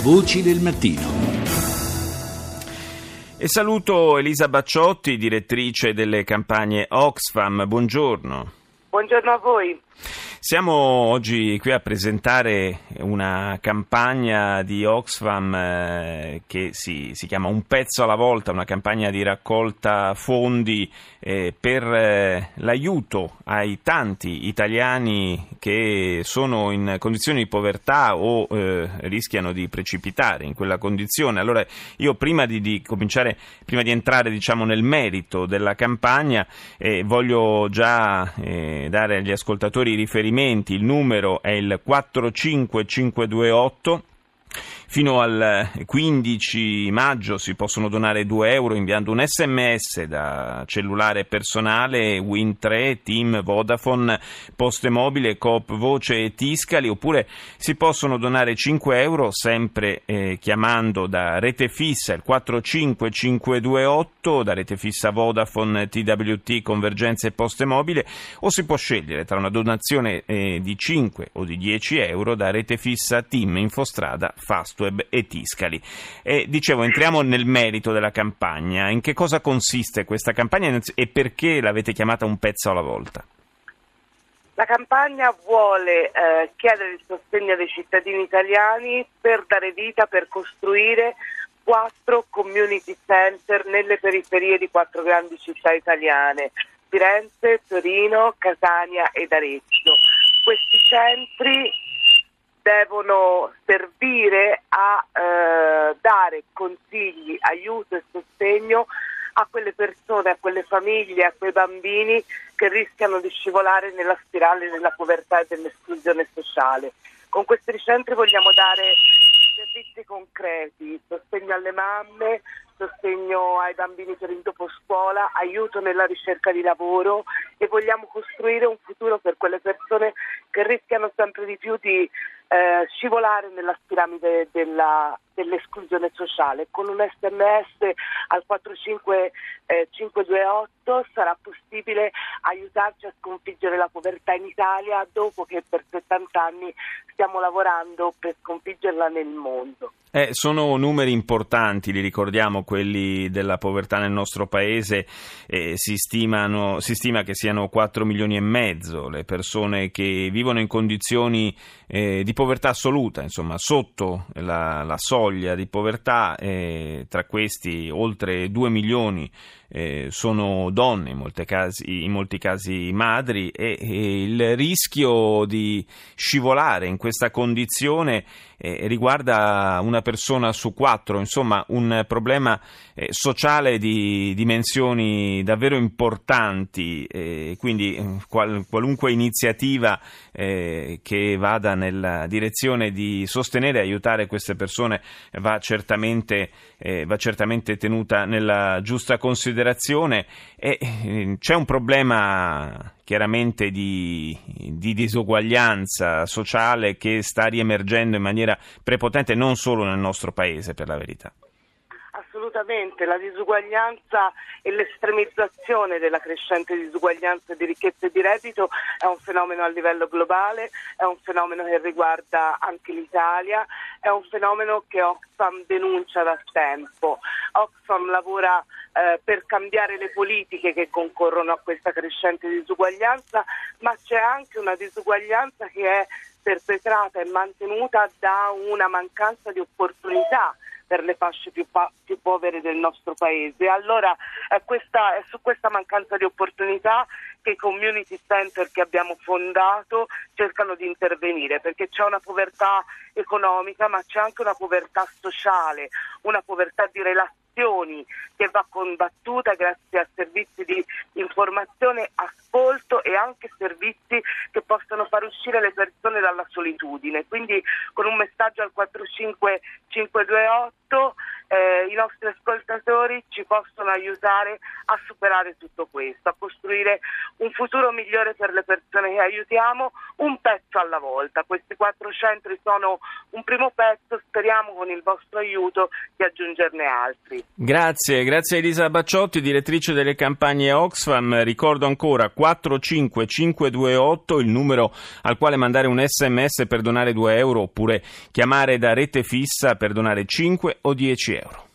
Voci del mattino. E saluto Elisa Bacciotti, direttrice delle campagne Oxfam. Buongiorno. Buongiorno a voi. Siamo oggi qui a presentare una campagna di Oxfam eh, che si, si, chiama Un pezzo alla volta, una campagna di raccolta fondi eh, per eh, l'aiuto ai tanti italiani che sono in condizioni di povertà o rischiano di precipitare in quella condizione. Allora io prima di, di cominciare, prima di entrare diciamo, nel merito della campagna voglio già dare agli ascoltatori i riferimenti il numero è il 45528 Fino al 15 maggio si possono donare 2 euro inviando un sms da cellulare personale Win3, Team, Vodafone, Poste Mobile, Coop, Voce e Tiscali oppure si possono donare 5 euro sempre eh, chiamando da rete fissa il 45528 da rete fissa Vodafone, TWT, Convergenza e Poste Mobile o si può scegliere tra una donazione eh, di 5 o di 10 euro da rete fissa Team, Infostrada, Fast Fastweb e Tiscali. E dicevo, entriamo nel merito della campagna. In che cosa consiste questa campagna e perché l'avete chiamata un pezzo alla volta? La campagna vuole eh, chiedere il sostegno dei cittadini italiani per dare vita, per costruire quattro community center nelle periferie di quattro grandi città italiane, Firenze, Torino, Catania ed Arezzo. Questi centri devono servire a eh, dare consigli, aiuto e sostegno a quelle persone, a quelle famiglie, a quei bambini che rischiano di scivolare nella spirale della povertà e dell'esclusione sociale. Con questi centri vogliamo dare servizi concreti, sostegno alle mamme, sostegno ai bambini per il dopo scuola, aiuto nella ricerca di lavoro e vogliamo costruire un futuro per quelle persone che rischiano sempre di più di eh, scivolare nella piramide della, dell'esclusione sociale. Con un sms al 45528 sarà possibile aiutarci a sconfiggere la povertà in Italia dopo che per 70 anni stiamo lavorando per sconfiggerla nel mondo. Eh, sono numeri importanti, li ricordiamo, quelli della povertà nel nostro paese. Eh, si, stimano, si, stima che siano 4 milioni e mezzo le persone che vivono in condizioni eh, di povertà assoluta, insomma, sotto la, la soglia di povertà. tra questi oltre 2 milioni eh, sono donne, in, casi, in, molti casi madri, e, e, il rischio di scivolare in questa condizione eh, riguarda una persona su quattro, insomma un problema eh, sociale di dimensioni davvero importanti, quindi eh, qual, qualunque iniziativa eh, che vada nella direzione di sostenere e aiutare queste persone va certamente, eh, va certamente tenuta nella giusta considerazione considerazione e eh, c'è un problema chiaramente di, di, disuguaglianza sociale che sta riemergendo in maniera prepotente non solo nel nostro paese per la verità. Assolutamente, la disuguaglianza e l'estremizzazione della crescente disuguaglianza di ricchezza e di reddito è un fenomeno a livello globale, è un fenomeno che riguarda anche l'Italia, è un fenomeno che Oxfam denuncia da tempo. Oxfam lavora eh, per cambiare le politiche che concorrono a questa crescente disuguaglianza, ma c'è anche una disuguaglianza che è perpetrata e mantenuta da una mancanza di opportunità per le fasce più, pa- più povere del nostro paese. Allora è, questa, è su questa mancanza di opportunità che i community center che abbiamo fondato cercano di intervenire, perché c'è una povertà economica, ma c'è anche una povertà sociale, una povertà di relazioni che va combattuta grazie a servizi di informazione, ascolto e anche servizi che possono far uscire le persone dalla solitudine. Quindi con un messaggio al 45528 eh, i nostri ascoltatori ci possono aiutare a superare tutto questo, a costruire un futuro migliore per le persone che aiutiamo, un pezzo alla volta. Questi quattro centri sono un primo pezzo, speriamo con il vostro aiuto di aggiungerne altri. Grazie, grazie Elisa Bacciotti, direttrice delle campagne Oxfam. Ricordo ancora 45528, il numero al quale mandare un sms per donare 2 euro oppure chiamare da rete fissa per donare 5 o 10 euro.